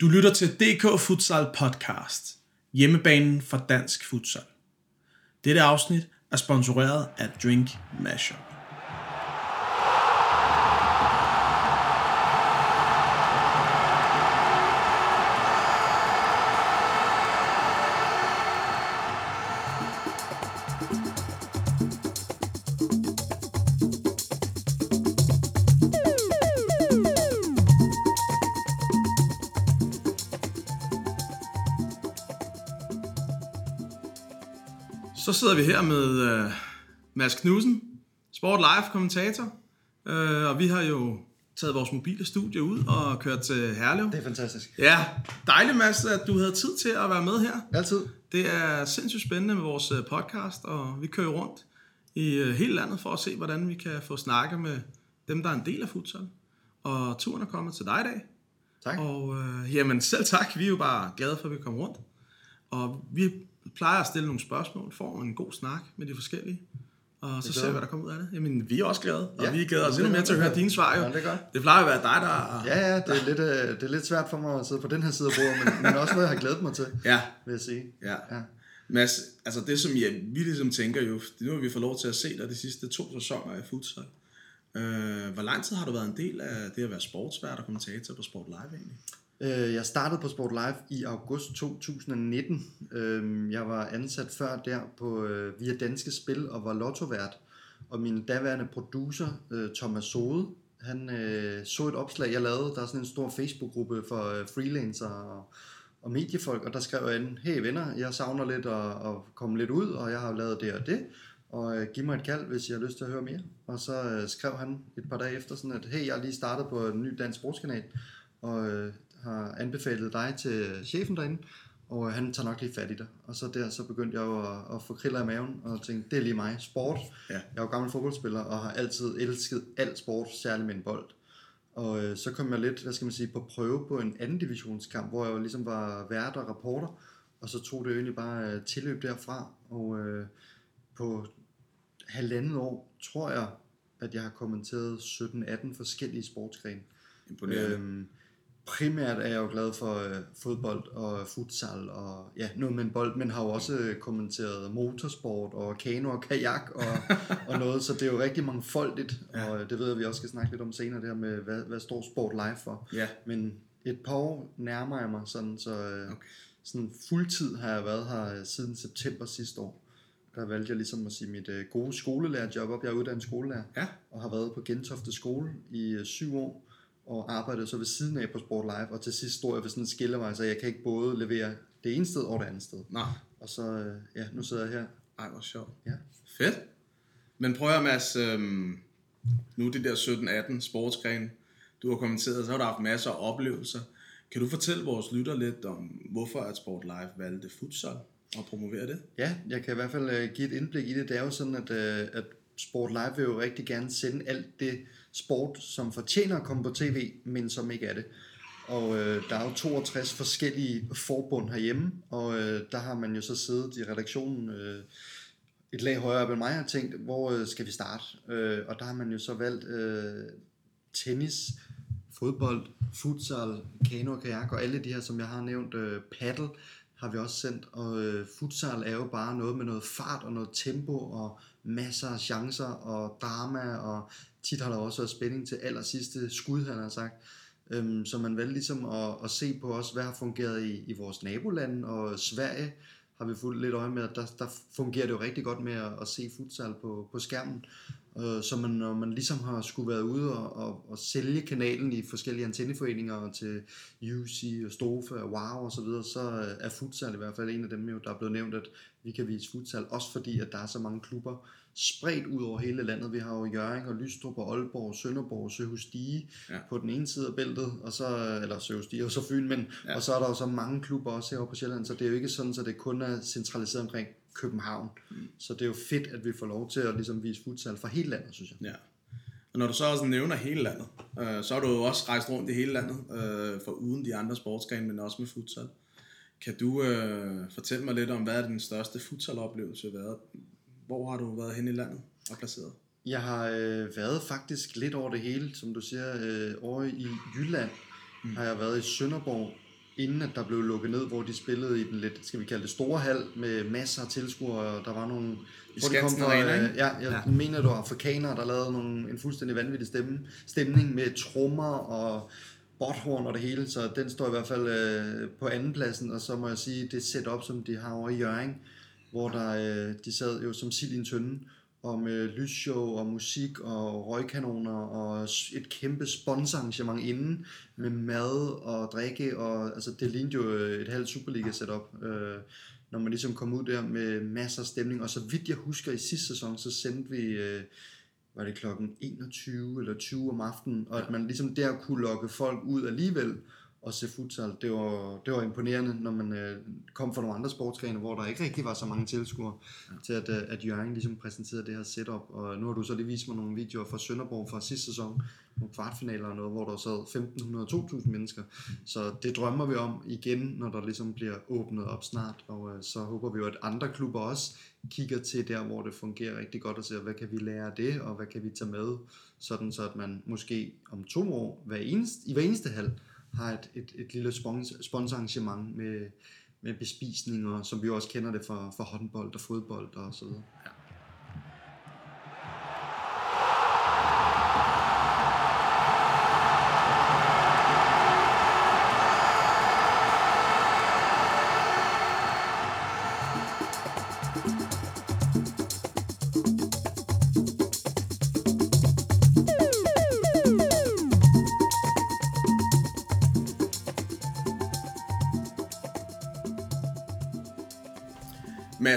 Du lytter til DK Futsal Podcast, hjemmebanen for dansk futsal. Dette afsnit er sponsoreret af Drink Mashup. Sidder vi her med uh, Mads Knudsen, Sport Live kommentator, uh, og vi har jo taget vores mobile studie ud og kørt til Herlev. Det er fantastisk. Ja, dejligt Mads, at du havde tid til at være med her. Altid. Det er sindssygt spændende med vores øh, podcast, og vi kører rundt i øh, hele landet for at se, hvordan vi kan få snakket med dem, der er en del af futsal. Og turen er kommet til dig i dag. Tak. Og øh, jamen selv tak, vi er jo bare glade for, at vi kommer rundt. Og vi plejer at stille nogle spørgsmål, får en god snak med de forskellige. Og så ser gør vi, hvad der kommer ud af det. Jamen, vi er også glade, og Ja. vi glæder os endnu er mere til at høre dine svar. Jo. Ja, det godt. det plejer at være dig, der... Ja, ja, det er, lidt, øh, det er lidt svært for mig at sidde på den her side af bordet, men, men også noget, jeg har glædet mig til, ja. vil jeg sige. Ja. Ja. Mads, altså det som jeg, vi ligesom tænker jo, nu har vi fået lov til at se dig de sidste to sæsoner i futsal. Øh, hvor lang tid har du været en del af det at være sportsvært og kommentator på Sport Live egentlig? Øh, Jeg startede på Sport Live i august 2019. Øhm, Jeg var ansat før der på øh, via Danske Spil og var lottovært. Og min daværende producer, øh, Thomas Sode, han øh, så et opslag, jeg lavede. Der er sådan en stor Facebook-gruppe for øh, freelancer og, og mediefolk, og der skrev jeg ind, hey venner, jeg savner lidt at, at komme lidt ud, og jeg har lavet det og det, og øh, giv mig et kald, hvis jeg har lyst til at høre mere. Og så øh, skrev han et par dage efter sådan, at hey, jeg har lige startet på en ny dansk sportskanal, og øh, har anbefalet dig til chefen derinde, og øh, han tager nok lige fat i dig. Og så der, så begyndte jeg jo at, at få kriller i maven, og tænkte, det er lige mig, sport. Ja. Jeg er jo gammel fodboldspiller, og har altid elsket alt sport, særligt med en bold. Og øh, så kom jeg lidt, hvad skal man sige, på prøve på en anden divisionskamp, hvor jeg jo ligesom var vært og rapporter, og så tog det jo egentlig bare øh, tilløb derfra, og øh, på halvandet år, tror jeg, at jeg har kommenteret 17-18 forskellige sportsgrene. Imponerende. Øhm, primært er jeg jo glad for øh, fodbold og futsal og ja, noget med en bold, men har jo også øh, kommenteret motorsport og kano og kajak og, og noget, så det er jo rigtig mangfoldigt, Ja. og øh, det ved jeg, vi også skal snakke lidt om senere, det her med, hvad, hvad står sport live for. Ja, Men et par år nærmer jeg mig sådan, så øh, Okay. okay. sådan fuldtid har jeg været her øh, siden september sidste år. Der valgte jeg ligesom at sige mit øh, gode skolelærerjob op. Jeg er uddannet skolelærer ja, og har været på Gentofte skole i øh, syv år, og arbejdede så ved siden af på Sport Live, og til sidst stod jeg ved sådan en skillevej, så jeg kan ikke både levere det ene sted og det andet sted. nej, Og så, øh, ja, nu sidder jeg her. ej hvor sjovt. Ja. Fedt. Men prøv at Mads, øhm, nu det der 17-18 sportsgren, du har kommenteret, så har du haft masser af oplevelser. Kan du fortælle vores lytter lidt om, hvorfor at Sport Live valgte futsal og promovere det? Ja, jeg kan i hvert fald øh, give et indblik i det. Det er jo sådan, at, øh, at Sport Live vil jo rigtig gerne sende alt det sport, som fortjener at komme på tv, men som ikke er det. Og øh, der er jo 62 forskellige forbund herhjemme, og øh, der har man jo så siddet i redaktionen øh, et lag højere op end mig og tænkt, hvor øh, skal vi starte? Øh, og der har man jo så valgt øh, tennis, fodbold, futsal, kano og kajak og alle de her, som jeg har nævnt, øh, paddle har vi også sendt, og øh, futsal er jo bare noget med noget fart og noget tempo og masser af chancer og drama, og tit har der også været spænding til allersidste skud, han har sagt. Øhm, så man valgte ligesom at, at se på os, hvad har fungeret i, i vores nabolande, og Sverige har vi fulgt lidt øje med, at der, der fungerer det jo rigtig godt med at, at se futsal på, på skærmen. Øh, så man, når man ligesom har skulle være ude og, og, og sælge kanalen i forskellige antenneforeninger til UC og Stofa og Wow og så videre, så øh, er futsal i hvert fald en af dem, jo, der er blevet nævnt, at vi kan vise futsal, også fordi, at der er så mange klubber spredt ud over hele landet. Vi har jo Jørgen og Lystrup og Aalborg, Sønderborg, Søhus Dige Ja. på den ene side af bæltet, og så, eller Søhus Dige og så Fyn, men, Ja. og så er der jo så mange klubber også herovre på Sjælland, så det er jo ikke sådan, så det kun er centraliseret omkring København. Mm. Så det er jo fedt, at vi får lov til at ligesom vise futsal fra hele landet, synes jeg. Ja. Og når du så også nævner hele landet, øh, så har du jo også rejst rundt i hele landet, øh, for uden de andre sportsgrene, men også med futsal. Kan du øh, fortælle mig lidt om, hvad er din største futsaloplevelse været? Hvor har du været hen i landet og placeret? Jeg har øh, været faktisk lidt over det hele, som du siger, øh, over i Jylland mm. har jeg været i Sønderborg, inden at der blev lukket ned, hvor de spillede i den lidt, skal vi kalde det store hal, med masser af tilskuere, og der var nogle... I de kom Skansen fra, Arena, ikke? Ja, jeg Ja. ja. mener, det var afrikanere, der lavede nogle, en fuldstændig vanvittig stemme, stemning med trommer og botthorn og det hele, så den står i hvert fald øh, på andenpladsen, og så må jeg sige, det setup, som de har over i Jørgen, hvor der, øh, de sad jo som sild i en tønde, og med lysshow og musik og røgkanoner og et kæmpe sponsorarrangement inden med mad og drikke, og altså det lignede jo øh, et halvt Superliga setup, øh, når man ligesom kom ud der med masser af stemning, og så vidt jeg husker i sidste sæson, så sendte vi, øh, var det klokken 21 eller 20 om aftenen, og at man ligesom der kunne lokke folk ud alligevel, og se futsal, det var, det var imponerende, når man øh, kom fra nogle andre sportsgrene, hvor der ikke rigtig var så mange tilskuere, ja. til at, øh, at Jørgen ligesom præsenterede det her setup, og nu har du så lige vist mig nogle videoer fra Sønderborg fra sidste sæson, nogle kvartfinaler og noget, hvor der sad 1.500-2.000 mennesker, så det drømmer vi om igen, når der ligesom bliver åbnet op snart, og øh, så håber vi jo, at andre klubber også kigger til der, hvor det fungerer rigtig godt, og ser, hvad kan vi lære af det, og hvad kan vi tage med, sådan så at man måske om to år, hver eneste, i hver eneste hal, har et, et, et lille spons- sponsorarrangement med, med bespisninger, som vi også kender det fra, fra håndbold og fodbold og så videre.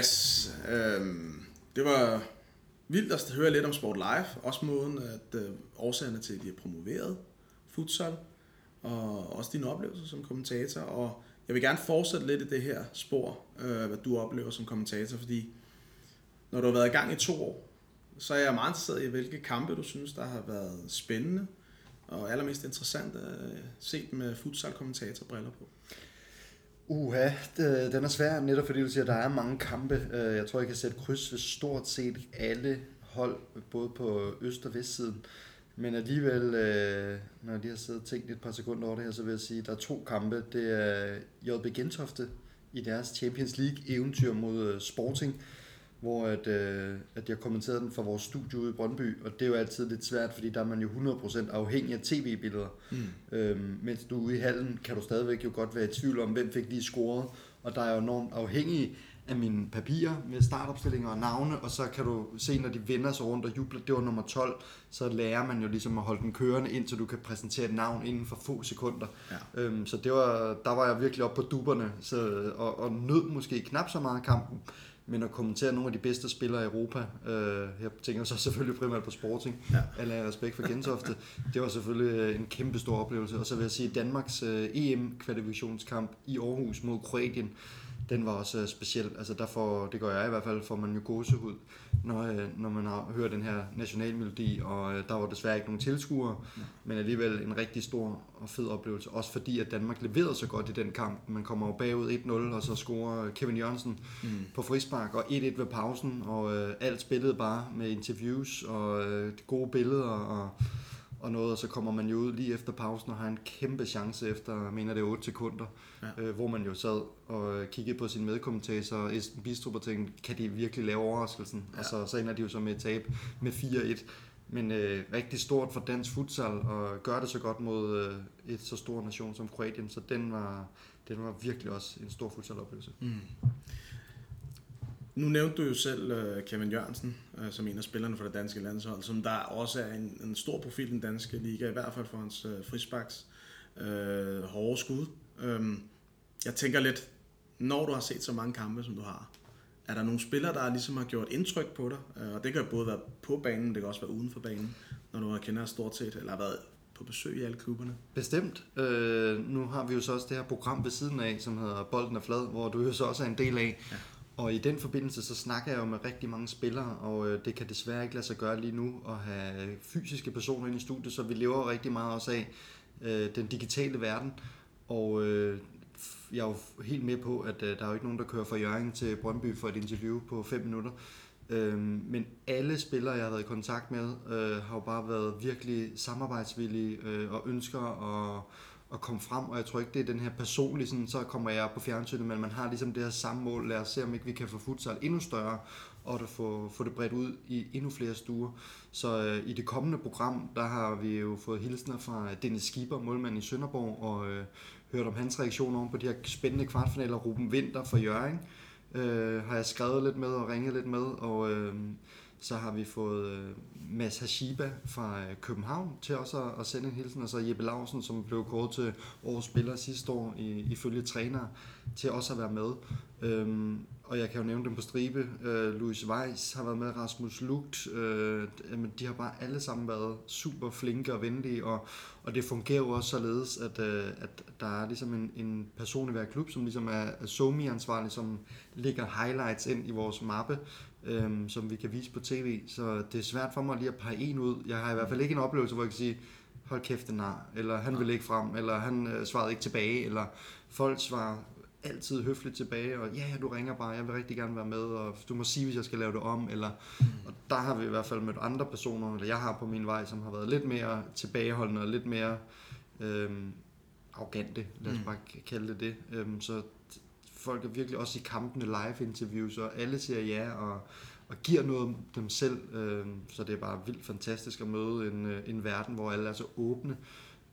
Mads, øh, det var vildt at høre lidt om Sport Live, også måden, at øh, årsagerne til, at de har promoveret futsal, og også dine oplevelser som kommentator, og jeg vil gerne fortsætte lidt i det her spor, øh, hvad du oplever som kommentator, fordi når du har været i gang i to år, så er jeg meget interesseret i, hvilke kampe du synes, der har været spændende, og allermest interessant øh, set med futsal-kommentatorbriller på. Uha, det- den er svær, netop fordi du siger, at der er mange kampe. Øh, jeg tror, jeg kan sætte kryds ved stort set alle hold, både på øst- og vestsiden. Men alligevel, øh, når jeg lige har siddet og tænkt et par sekunder over det her, så vil jeg sige, at der er to kampe. Det er JB Gentofte i deres Champions League eventyr mod øh, Sporting, hvor at, øh, at jeg kommenterede den fra vores studie ude i Brøndby, og det er jo altid lidt svært, fordi der er man jo 100% afhængig af tv-billeder. Mm. Øhm, mens du er ude i hallen, kan du stadigvæk jo godt være i tvivl om, hvem fik lige scoret, og der er jo enormt afhængig af mine papirer med startopstillinger og navne, og så kan du se, når de vender sig rundt og jubler, det var nummer 12, så lærer man jo ligesom at holde den kørende, indtil du kan præsentere et navn inden for få sekunder. Ja. Øhm, så det var, der var jeg virkelig oppe på duberne, så, og, og nød måske knap så meget kampen, men at kommentere nogle af de bedste spillere i Europa, øh, jeg tænker så selvfølgelig primært på Sporting, Ja. alle respekt for Gentofte, det var selvfølgelig øh, en kæmpe stor oplevelse, og så vil jeg sige, Danmarks øh, EM-kvalifikationskamp i Aarhus mod Kroatien, den var også øh, speciel, altså der får, det gør jeg i hvert fald, får man jo gåsehud, når, øh, når man har hørt den her nationalmelodi, og øh, der var desværre ikke nogen tilskuere, Ja. men alligevel en rigtig stor og fed oplevelse, også fordi at Danmark leverede så godt i den kamp, man kommer jo bagud 1-0, og så scorer Kevin Jørgensen Mm. på frispark og 1-1 ved pausen, og øh, alt spillet bare med interviews og øh, de gode billeder og, og noget, og så kommer man jo ud lige efter pausen og har en kæmpe chance efter, jeg mener det er 8 sekunder, Ja. øh, hvor man jo sad og kiggede på sin medkommentator Esben Bistrup og tænkte, kan de virkelig lave overraskelsen? Ja. Og så, så ender de jo så med et tab med 4-1. Men øh, rigtig stort for dansk futsal og gøre det så godt mod øh, et så stor nation som Kroatien, så den var, den var virkelig også en stor futsaloplevelse. Mm. Nu nævnte du jo selv uh, Kevin Jørgensen uh, som en af spillerne for det danske landshold, som der også er en, en stor profil i den danske liga, i hvert fald for hans uh, frisbaks uh, hårde skud. Um, jeg tænker lidt, når du har set så mange kampe, som du har, er der nogle spillere, der ligesom har gjort indtryk på dig? Uh, og det kan både være på banen, det kan også være uden for banen, når du har kender stort set, eller har været på besøg i alle klubberne. Bestemt. Øh, nu har vi jo så også det her program ved siden af, som hedder Bolden er flad, hvor du jo så også er en del af. Ja. Og i den forbindelse, så snakker jeg jo med rigtig mange spillere, og øh, det kan desværre ikke lade sig gøre lige nu at have fysiske personer ind i studiet, så vi lever rigtig meget også af øh, den digitale verden. Og øh, jeg er jo helt med på, at øh, der er jo ikke nogen, der kører fra Jørgen til Brøndby for et interview på 5 minutter. Øh, men alle spillere, jeg har været i kontakt med, øh, har jo bare været virkelig samarbejdsvillige øh, og ønsker at, at komme frem, og jeg tror ikke, det er den her personlige, sådan, så kommer jeg på fjernsynet, men man har ligesom det her samme mål, lad os se, om ikke vi kan få futsal endnu større, og at få, få det bredt ud i endnu flere stuer. Så øh, i det kommende program, der har vi jo fået hilsner fra Dennis Skipper, målmand i Sønderborg, og øh, hørt om hans reaktion oven på de her spændende kvartfinaler. Ruben Winter fra Jørgen øh, har jeg skrevet lidt med og ringet lidt med, og øh, så har vi fået øh, Mads Hashiba fra øh, København til også at, at sende en hilsen, og så Jeppe Lausen, som blev kåret til årets spiller sidste år i, ifølge træner, til også at være med. Øhm, og jeg kan jo nævne dem på stribe. Øh, Louis Weiss har været med, Rasmus Lugt. Øh, jamen, de har bare alle sammen været super flinke og venlige, og, og det fungerer jo også således, at, øh, at der er ligesom en, en person i hver klub, som ligesom er, er somi-ansvarlig, som lægger highlights ind i vores mappe, øh, som vi kan vise på tv. Så det er svært for mig lige at pege en ud. Jeg har i hvert fald ikke en oplevelse, hvor jeg kan sige, hold kæft, den nar, eller han vil ikke frem, eller han øh, svarede ikke tilbage, eller folk svarer altid høfligt tilbage, og ja, ja, du ringer bare, jeg vil rigtig gerne være med, og du må sige, hvis jeg skal lave det om, eller, mm. og der har vi i hvert fald mødt andre personer, eller jeg har på min vej, som har været lidt mere tilbageholdende, og lidt mere øhm, arrogante, lad os mm. bare kalde det det, øhm, så folk er virkelig også i kampene live interviews, og alle siger ja, og, og giver noget om dem selv, øhm, så det er bare vildt fantastisk at møde en, øh, en verden, hvor alle er så åbne,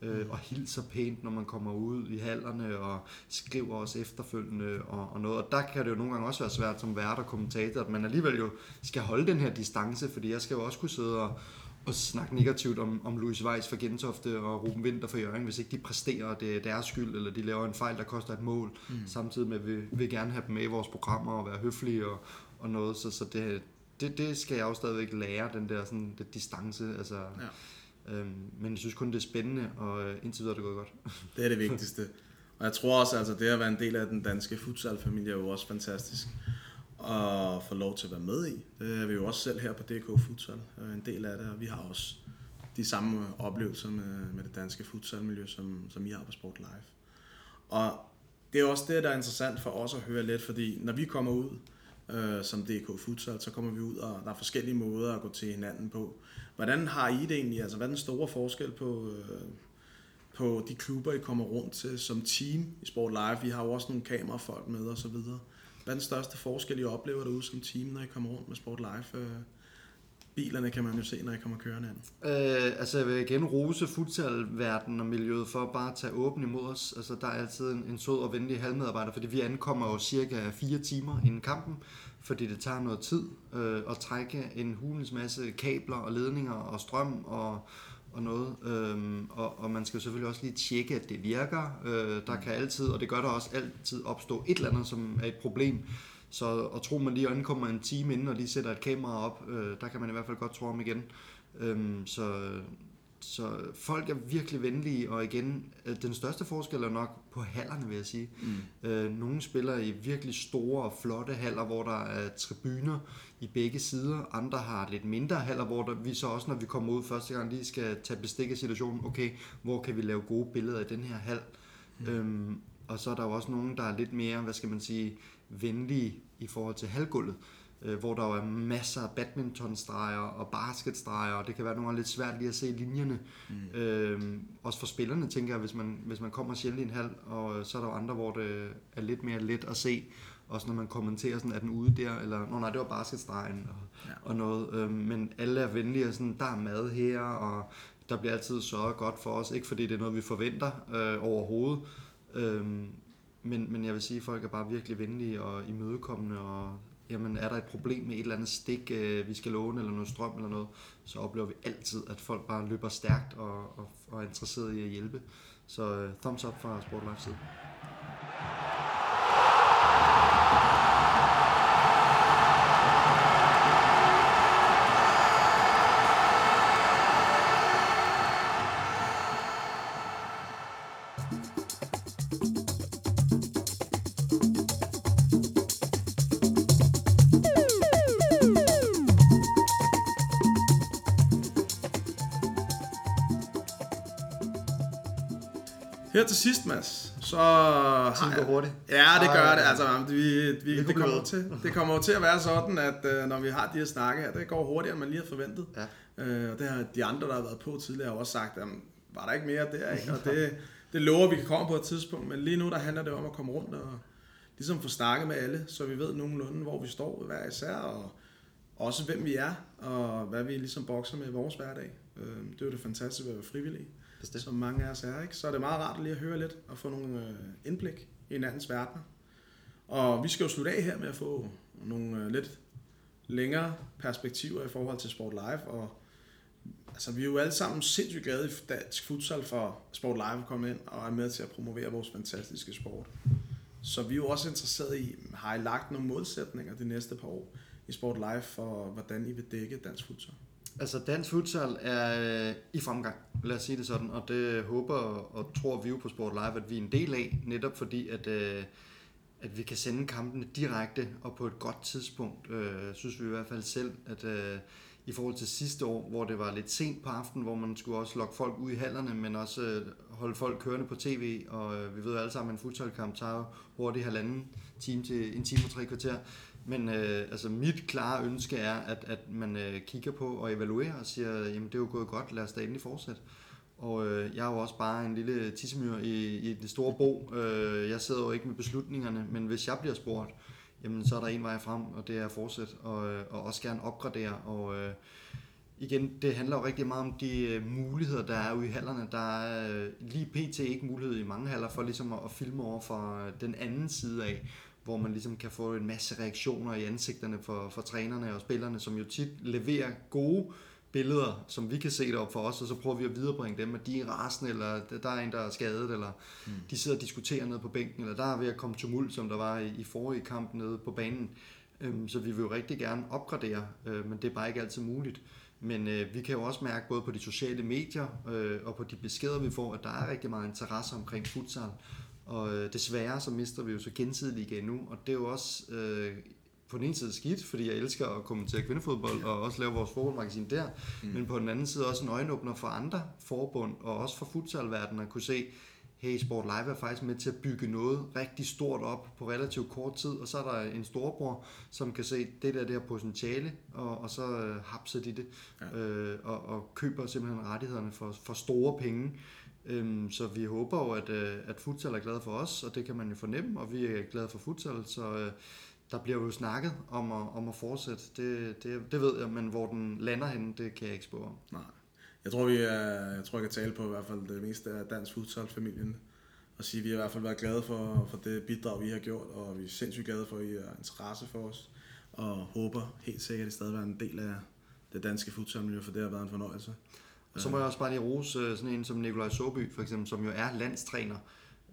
øh, og hilser pænt, når man kommer ud i hallerne, og skriver også efterfølgende og, og noget. Og der kan det jo nogle gange også være svært som vært og kommentator, at man alligevel jo skal holde den her distance, fordi jeg skal jo også kunne sidde og, og snakke negativt om, om Louis Weiss for Gentofte og Ruben Winter for Jørgen, hvis ikke de præsterer, det er deres skyld, eller de laver en fejl, der koster et mål, mm. samtidig med, at vi vil gerne have dem med i vores programmer og være høflige og, og noget, så, så det, det, det skal jeg jo stadigvæk lære, den der sådan, det distance, altså... Ja Øhm, men jeg synes kun, det er spændende, og øh, indtil videre er det gået godt. Det er det vigtigste. Og jeg tror også, altså, det at være en del af den danske futsalfamilie er jo også fantastisk at få lov til at være med i. Det er vi jo også selv her på DK Futsal, øh, en del af det, og vi har også de samme oplevelser med, med det danske futsalmiljø, som, som I har på Sport Live. Og det er også det, der er interessant for os at høre lidt, fordi når vi kommer ud øh, som DK Futsal, så kommer vi ud, og der er forskellige måder at gå til hinanden på. Hvordan har I det egentlig? Altså, hvad er den store forskel på, øh, på de klubber, I kommer rundt til som team i Sport Live? Vi har jo også nogle kamerafolk med og så videre. Hvad er den største forskel, I oplever derude som team, når I kommer rundt med Sport Live? Øh, bilerne kan man jo se, når I kommer kørende ind. Øh, altså jeg vil igen rose futsalverdenen og miljøet for bare at tage åben imod os. Altså der er altid en, en sød og venlig halvmedarbejder, fordi vi ankommer jo cirka fire timer inden kampen fordi det tager noget tid øh, at trække en hulens masse kabler og ledninger og strøm og, og noget. Øhm, og, og man skal selvfølgelig også lige tjekke, at det virker. Øh, der kan altid, og det gør der også altid opstå et eller andet, som er et problem. Så og tro man lige ankommer en time inden, og lige sætter et kamera op, øh, der kan man i hvert fald godt tro om igen. Øhm, så så folk er virkelig venlige, og igen, øh, den største forskel er nok på hallerne, vil jeg sige. Mm. Øh, nogle spiller i virkelig store og flotte haller, hvor der er tribuner i begge sider. Andre har lidt mindre haller, hvor der, vi så også, når vi kommer ud første gang, lige skal tage bestik af situationen. Okay, hvor kan vi lave gode billeder i den her hal? Mm. Øhm, og så er der jo også nogen, der er lidt mere, hvad skal man sige, venlige i forhold til halvgulvet øh, hvor der jo er masser af badmintonstreger og basketstreger, og det kan være nogle gange lidt svært lige at se linjerne. Mm. Øh, også for spillerne, tænker jeg, hvis man, hvis man kommer sjældent i en halv, og så er der jo andre, hvor det er lidt mere let at se, også når man kommenterer sådan, er den ude der, eller, nå nej, det var basketstregen og, ja. og noget, øh, men alle er venlige, og sådan, der er mad her, og der bliver altid sørget godt for os, ikke fordi det er noget, vi forventer øh, overhovedet, øh, men, men jeg vil sige, at folk er bare virkelig venlige og imødekommende, og jamen er der et problem med et eller andet stik, øh, vi skal låne, eller noget strøm eller noget, så oplever vi altid, at folk bare løber stærkt og, og, og er interesseret i at hjælpe. Så uh, thumbs up fra Sport Life side. Her til sidst, Mads, så... Tiden går hurtigt. Ja, det gør det. Altså, vi, vi, det, kommer til, det kommer til at være sådan, at uh, når vi har de her snakke her, det går hurtigere, end man lige har forventet. Ja. Uh, og det har de andre, der har været på tidligere, også sagt, at var der ikke mere der, ikke? Og det, det lover vi kan komme på et tidspunkt, men lige nu der handler det om at komme rundt og ligesom få snakket med alle, så vi ved nogenlunde, hvor vi står hver især, og også hvem vi er, og hvad vi ligesom bokser med i vores hverdag. Øh, det er jo det fantastiske ved at være frivillige, Bestemt. som mange af os er. Ikke? Så er det meget rart lige at høre lidt og få nogle øh, indblik i hinandens verdener. Og vi skal jo slutte af her med at få nogle øh, lidt længere perspektiver i forhold til Sport Live, og altså, vi er jo alle sammen sindssygt glade i dansk futsal for Sport Live at komme ind og er med til at promovere vores fantastiske sport. Så vi er jo også interesseret i, har I lagt nogle målsætninger de næste par år i Sport Live for, hvordan I vil dække dansk futsal? Altså dansk futsal er øh, i fremgang, lad os sige det sådan, og det håber og tror vi jo på Sport Live, at vi er en del af, netop fordi at, øh, at vi kan sende kampene direkte og på et godt tidspunkt, øh, synes vi i hvert fald selv, at øh, i forhold til sidste år, hvor det var lidt sent på aftenen, hvor man skulle også lokke folk ud i hallerne, men også øh, holde folk kørende på tv, og øh, vi ved alle sammen, at en futsalkamp tager hurtigt halvanden time til en time og tre kvarter. Men øh, altså mit klare ønske er, at, at man øh, kigger på og evaluerer og siger, jamen det er jo gået godt, lad os da endelig fortsætte. Og øh, jeg er jo også bare en lille tissemyr i, i det store bo. Øh, jeg sidder jo ikke med beslutningerne, men hvis jeg bliver spurgt, jamen så er der en vej frem, og det er at fortsætte og, øh, og også gerne opgradere. Og øh, igen, det handler jo rigtig meget om de øh, muligheder, der er ude i hallerne. Der er øh, lige pt. ikke mulighed i mange haller for ligesom at, at filme over for den anden side af hvor man ligesom kan få en masse reaktioner i ansigterne for, for trænerne og spillerne, som jo tit leverer gode billeder, som vi kan se det op for os, og så prøver vi at viderebringe dem, at de er rasende, eller der er en, der er skadet, eller mm. de sidder og diskuterer nede på bænken, eller der er ved at komme tumult, som der var i, i forrige kamp nede på banen. Øhm, så vi vil jo rigtig gerne opgradere, øh, men det er bare ikke altid muligt. Men øh, vi kan jo også mærke både på de sociale medier øh, og på de beskeder, vi får, at der er rigtig meget interesse omkring futsal. Og øh, desværre så mister vi jo så gensidigt igen nu, og det er jo også øh, på den ene side skidt, fordi jeg elsker at kommentere kvindefodbold og også lave vores fodboldmagasin der, mm. men på den anden side også en øjenåbner for andre forbund og også for futsalverdenen at kunne se, hey, Sport Live er faktisk med til at bygge noget rigtig stort op på relativt kort tid, og så er der en storbror, som kan se, det der, det her potentiale, og, og så øh, hapser de det, ja. øh, og, og køber simpelthen rettighederne for, for store penge. Øhm, så vi håber jo, at, øh, at futsal er glad for os, og det kan man jo fornemme, og vi er glade for futsal, så øh, der bliver jo snakket om at, om at fortsætte. Det, det, det ved jeg, men hvor den lander henne, det kan jeg ikke spå om. Nej. Jeg tror, vi er, jeg tror, jeg kan tale på i hvert fald det meste af dansk futsalfamilien Og sige, at vi har i hvert fald været glade for, for det bidrag, vi har gjort, og vi er sindssygt glade for, at I har interesse for os. Og håber helt sikkert, at I stadig er en del af det danske futsalmiljø, for det har været en fornøjelse. Og så må jeg også bare lige rose øh, sådan en som Nikolaj Soby, for eksempel, som jo er landstræner,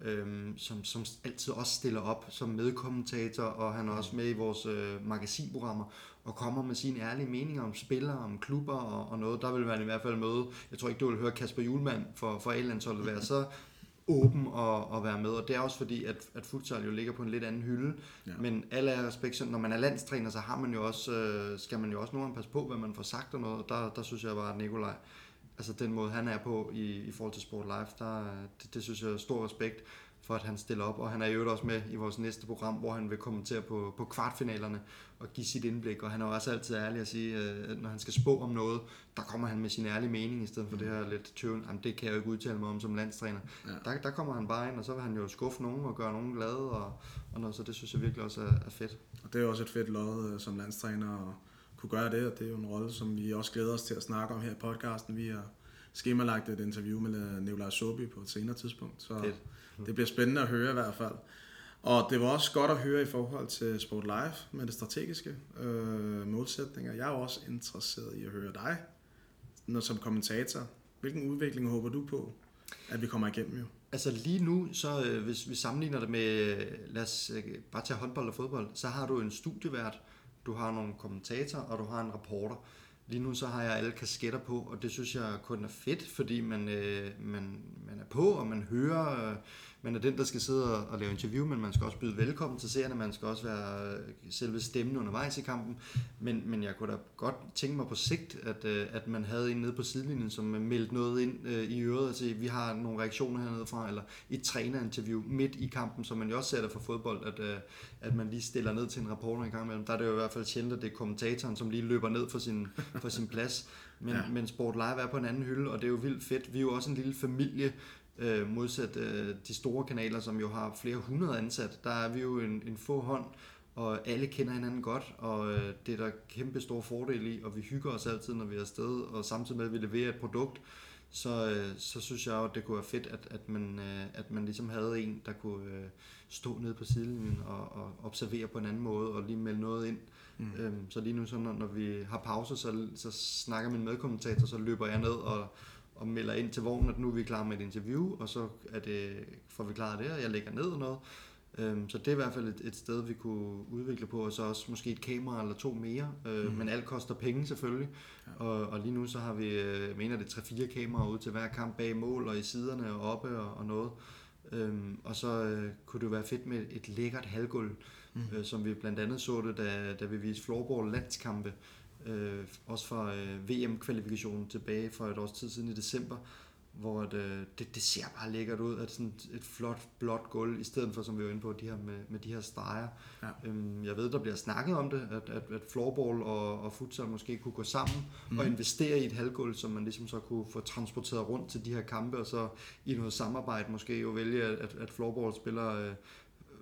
øhm, som, som altid også stiller op som medkommentator, og han er også med i vores øh, magasinprogrammer, og kommer med sine ærlige meninger om spillere, om klubber og, og noget. Der vil man i hvert fald møde, jeg tror ikke, du vil høre Kasper Julemand for, for A-landsholdet være så åben og, og være med, og det er også fordi, at, at futsal jo ligger på en lidt anden hylde, ja. men alle er respekt, når man er landstræner, så har man jo også, øh, skal man jo også nogle gange passe på, hvad man får sagt og noget, og der, der synes jeg bare, at Nikolaj, altså den måde, han er på i, i forhold til Sport Live, der, det, det synes jeg er stor respekt for, at han stiller op. Og han er jo også med i vores næste program, hvor han vil kommentere på, på kvartfinalerne og give sit indblik. Og han er også altid ærlig at sige, at når han skal spå om noget, der kommer han med sin ærlige mening, i stedet for mm. det her lidt tøven. Jamen, det kan jeg jo ikke udtale mig om som landstræner. Ja. Der, der kommer han bare ind, og så vil han jo skuffe nogen og gøre nogen glade. Og, og noget, så det synes jeg virkelig også er, er fedt. Og det er også et fedt lod øh, som landstræner. Og kunne gøre det, og det er jo en rolle, som vi også glæder os til at snakke om her i podcasten. Vi har skemalagt et interview med Nikolaj Sobi på et senere tidspunkt, så Fedt. det bliver spændende at høre i hvert fald. Og det var også godt at høre i forhold til Sport Live med det strategiske øh, målsætninger. Jeg er også interesseret i at høre dig når, som kommentator. Hvilken udvikling håber du på, at vi kommer igennem jo? Altså lige nu, så øh, hvis vi sammenligner det med, lad os øh, bare tage håndbold og fodbold, så har du en studievært, du har nogle kommentatorer, og du har en reporter. Lige nu så har jeg alle kasketter på, og det synes jeg kun er fedt, fordi man, øh, man, man er på, og man hører, øh, man er den, der skal sidde og, og lave interview, men man skal også byde velkommen til seerne, man skal også være øh, selve stemmen undervejs i kampen. Men, men jeg kunne da godt tænke mig på sigt, at, øh, at man havde en nede på sidelinjen, som meldte noget ind øh, i øret og siger, vi har nogle reaktioner hernede fra, eller et trænerinterview midt i kampen, som man jo også ser der for fodbold, at, øh, at man lige stiller ned til en reporter en gang imellem. Der er det jo i hvert fald sjældent, at det er kommentatoren, som lige løber ned for sin, for sin plads. Men, ja. men Sport Live er på en anden hylde, og det er jo vildt fedt. Vi er jo også en lille familie, Øh, modsat øh, de store kanaler, som jo har flere hundrede ansat, der er vi jo en, en få hånd, og alle kender hinanden godt, og øh, det er der kæmpe stor fordel i, og vi hygger os altid, når vi er afsted, og samtidig med, at vi leverer et produkt, så, øh, så synes jeg jo, at det kunne være fedt, at, at, man, øh, at man ligesom havde en, der kunne øh, stå nede på sidelinjen og, og observere på en anden måde, og lige melde noget ind. Mm. Øhm, så lige nu, så når, når vi har pause, så, så snakker min medkommentator, så løber jeg ned og, og melder ind til vognen, at nu er vi klar med et interview, og så er det, får vi klaret det, og jeg lægger ned og noget. Øhm, så det er i hvert fald et, et sted, vi kunne udvikle på, og så også måske et kamera eller to mere. Øh, mm. Men alt koster penge selvfølgelig. Ja. Og, og lige nu så har vi, øh, jeg mener det, 3-4 kameraer ude til hver kamp bag mål og i siderne og oppe og, og noget. Øhm, og så øh, kunne det være fedt med et lækkert halvgulv, mm. øh, som vi blandt andet så det, da, da vi viste floorball landskampe. Øh, også fra øh, VM-kvalifikationen tilbage for et års tid siden i december, hvor det, det, det ser bare lækkert ud, at sådan et flot, blåt gulv, i stedet for, som vi var inde på, de her med, med de her streger. Ja. Øhm, jeg ved, der bliver snakket om det, at, at, at floorball og, og futsal måske kunne gå sammen mm. og investere i et halvgulv, som man ligesom så kunne få transporteret rundt til de her kampe, og så i noget samarbejde måske jo vælge, at, at floorball spiller øh,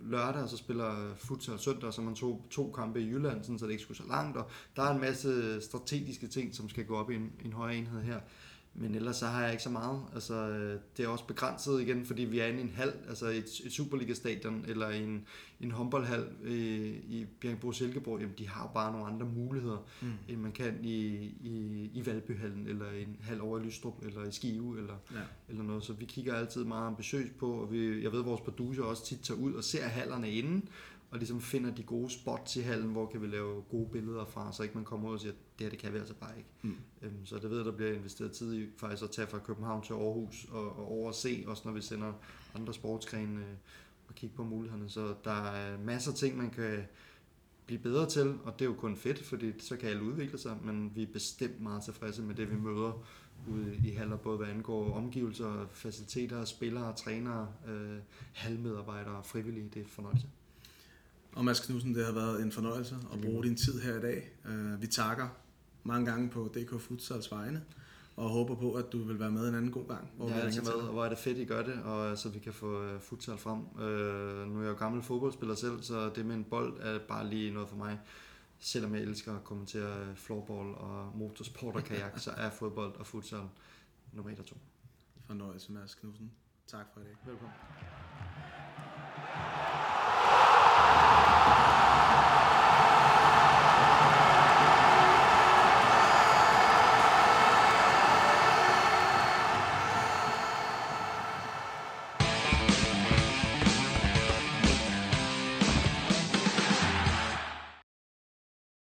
lørdag, og så spiller futsal søndag, så man tog to kampe i Jylland, sådan, så det ikke skulle så langt, og der er en masse strategiske ting, som skal gå op i en, en højere enhed her. Men ellers så har jeg ikke så meget. Altså, øh, det er også begrænset igen, fordi vi er inde i en hal, altså et, et Superliga-stadion, eller en, en håndboldhal i, i Bjergbro Silkeborg, jamen de har bare nogle andre muligheder, mm. end man kan i, i, i Valbyhallen, eller en hal over i Lystrup, eller i Skive, eller, ja. eller noget. Så vi kigger altid meget ambitiøst på, og vi, jeg ved, at vores producer også tit tager ud og ser hallerne inden, og ligesom finder de gode spots i hallen, hvor kan vi lave gode billeder fra, så ikke man kommer ud og siger, det her det kan vi altså bare ikke. Mm. Øhm, så det ved jeg, der bliver investeret tid i faktisk at tage fra København til Aarhus og, og over og se, også når vi sender andre sportsgrene øh, og kigge på mulighederne. Så der er masser af ting, man kan blive bedre til, og det er jo kun fedt, fordi så kan alle udvikle sig, men vi er bestemt meget tilfredse med det, vi møder ude i haller, både hvad angår omgivelser, faciliteter, spillere, trænere, øh, halvmedarbejdere, frivillige. Det er fornøjelse. Og Mads Knudsen, det har været en fornøjelse at bruge din tid her i dag. Øh, vi takker mange gange på DK Futsals vegne, og håber på, at du vil være med en anden god gang. Hvor ja, jeg er med, og hvor er det fedt, I gør det, og så vi kan få uh, futsal frem. Nu er jeg jo gammel fodboldspiller selv, så det med en bold er bare lige noget for mig. Selvom jeg elsker at kommentere floorball og motorsport og kajak, så er fodbold og futsal nummer 1 og 2. Fornøjelse, Mads Knudsen. Tak for i dag. Velkommen.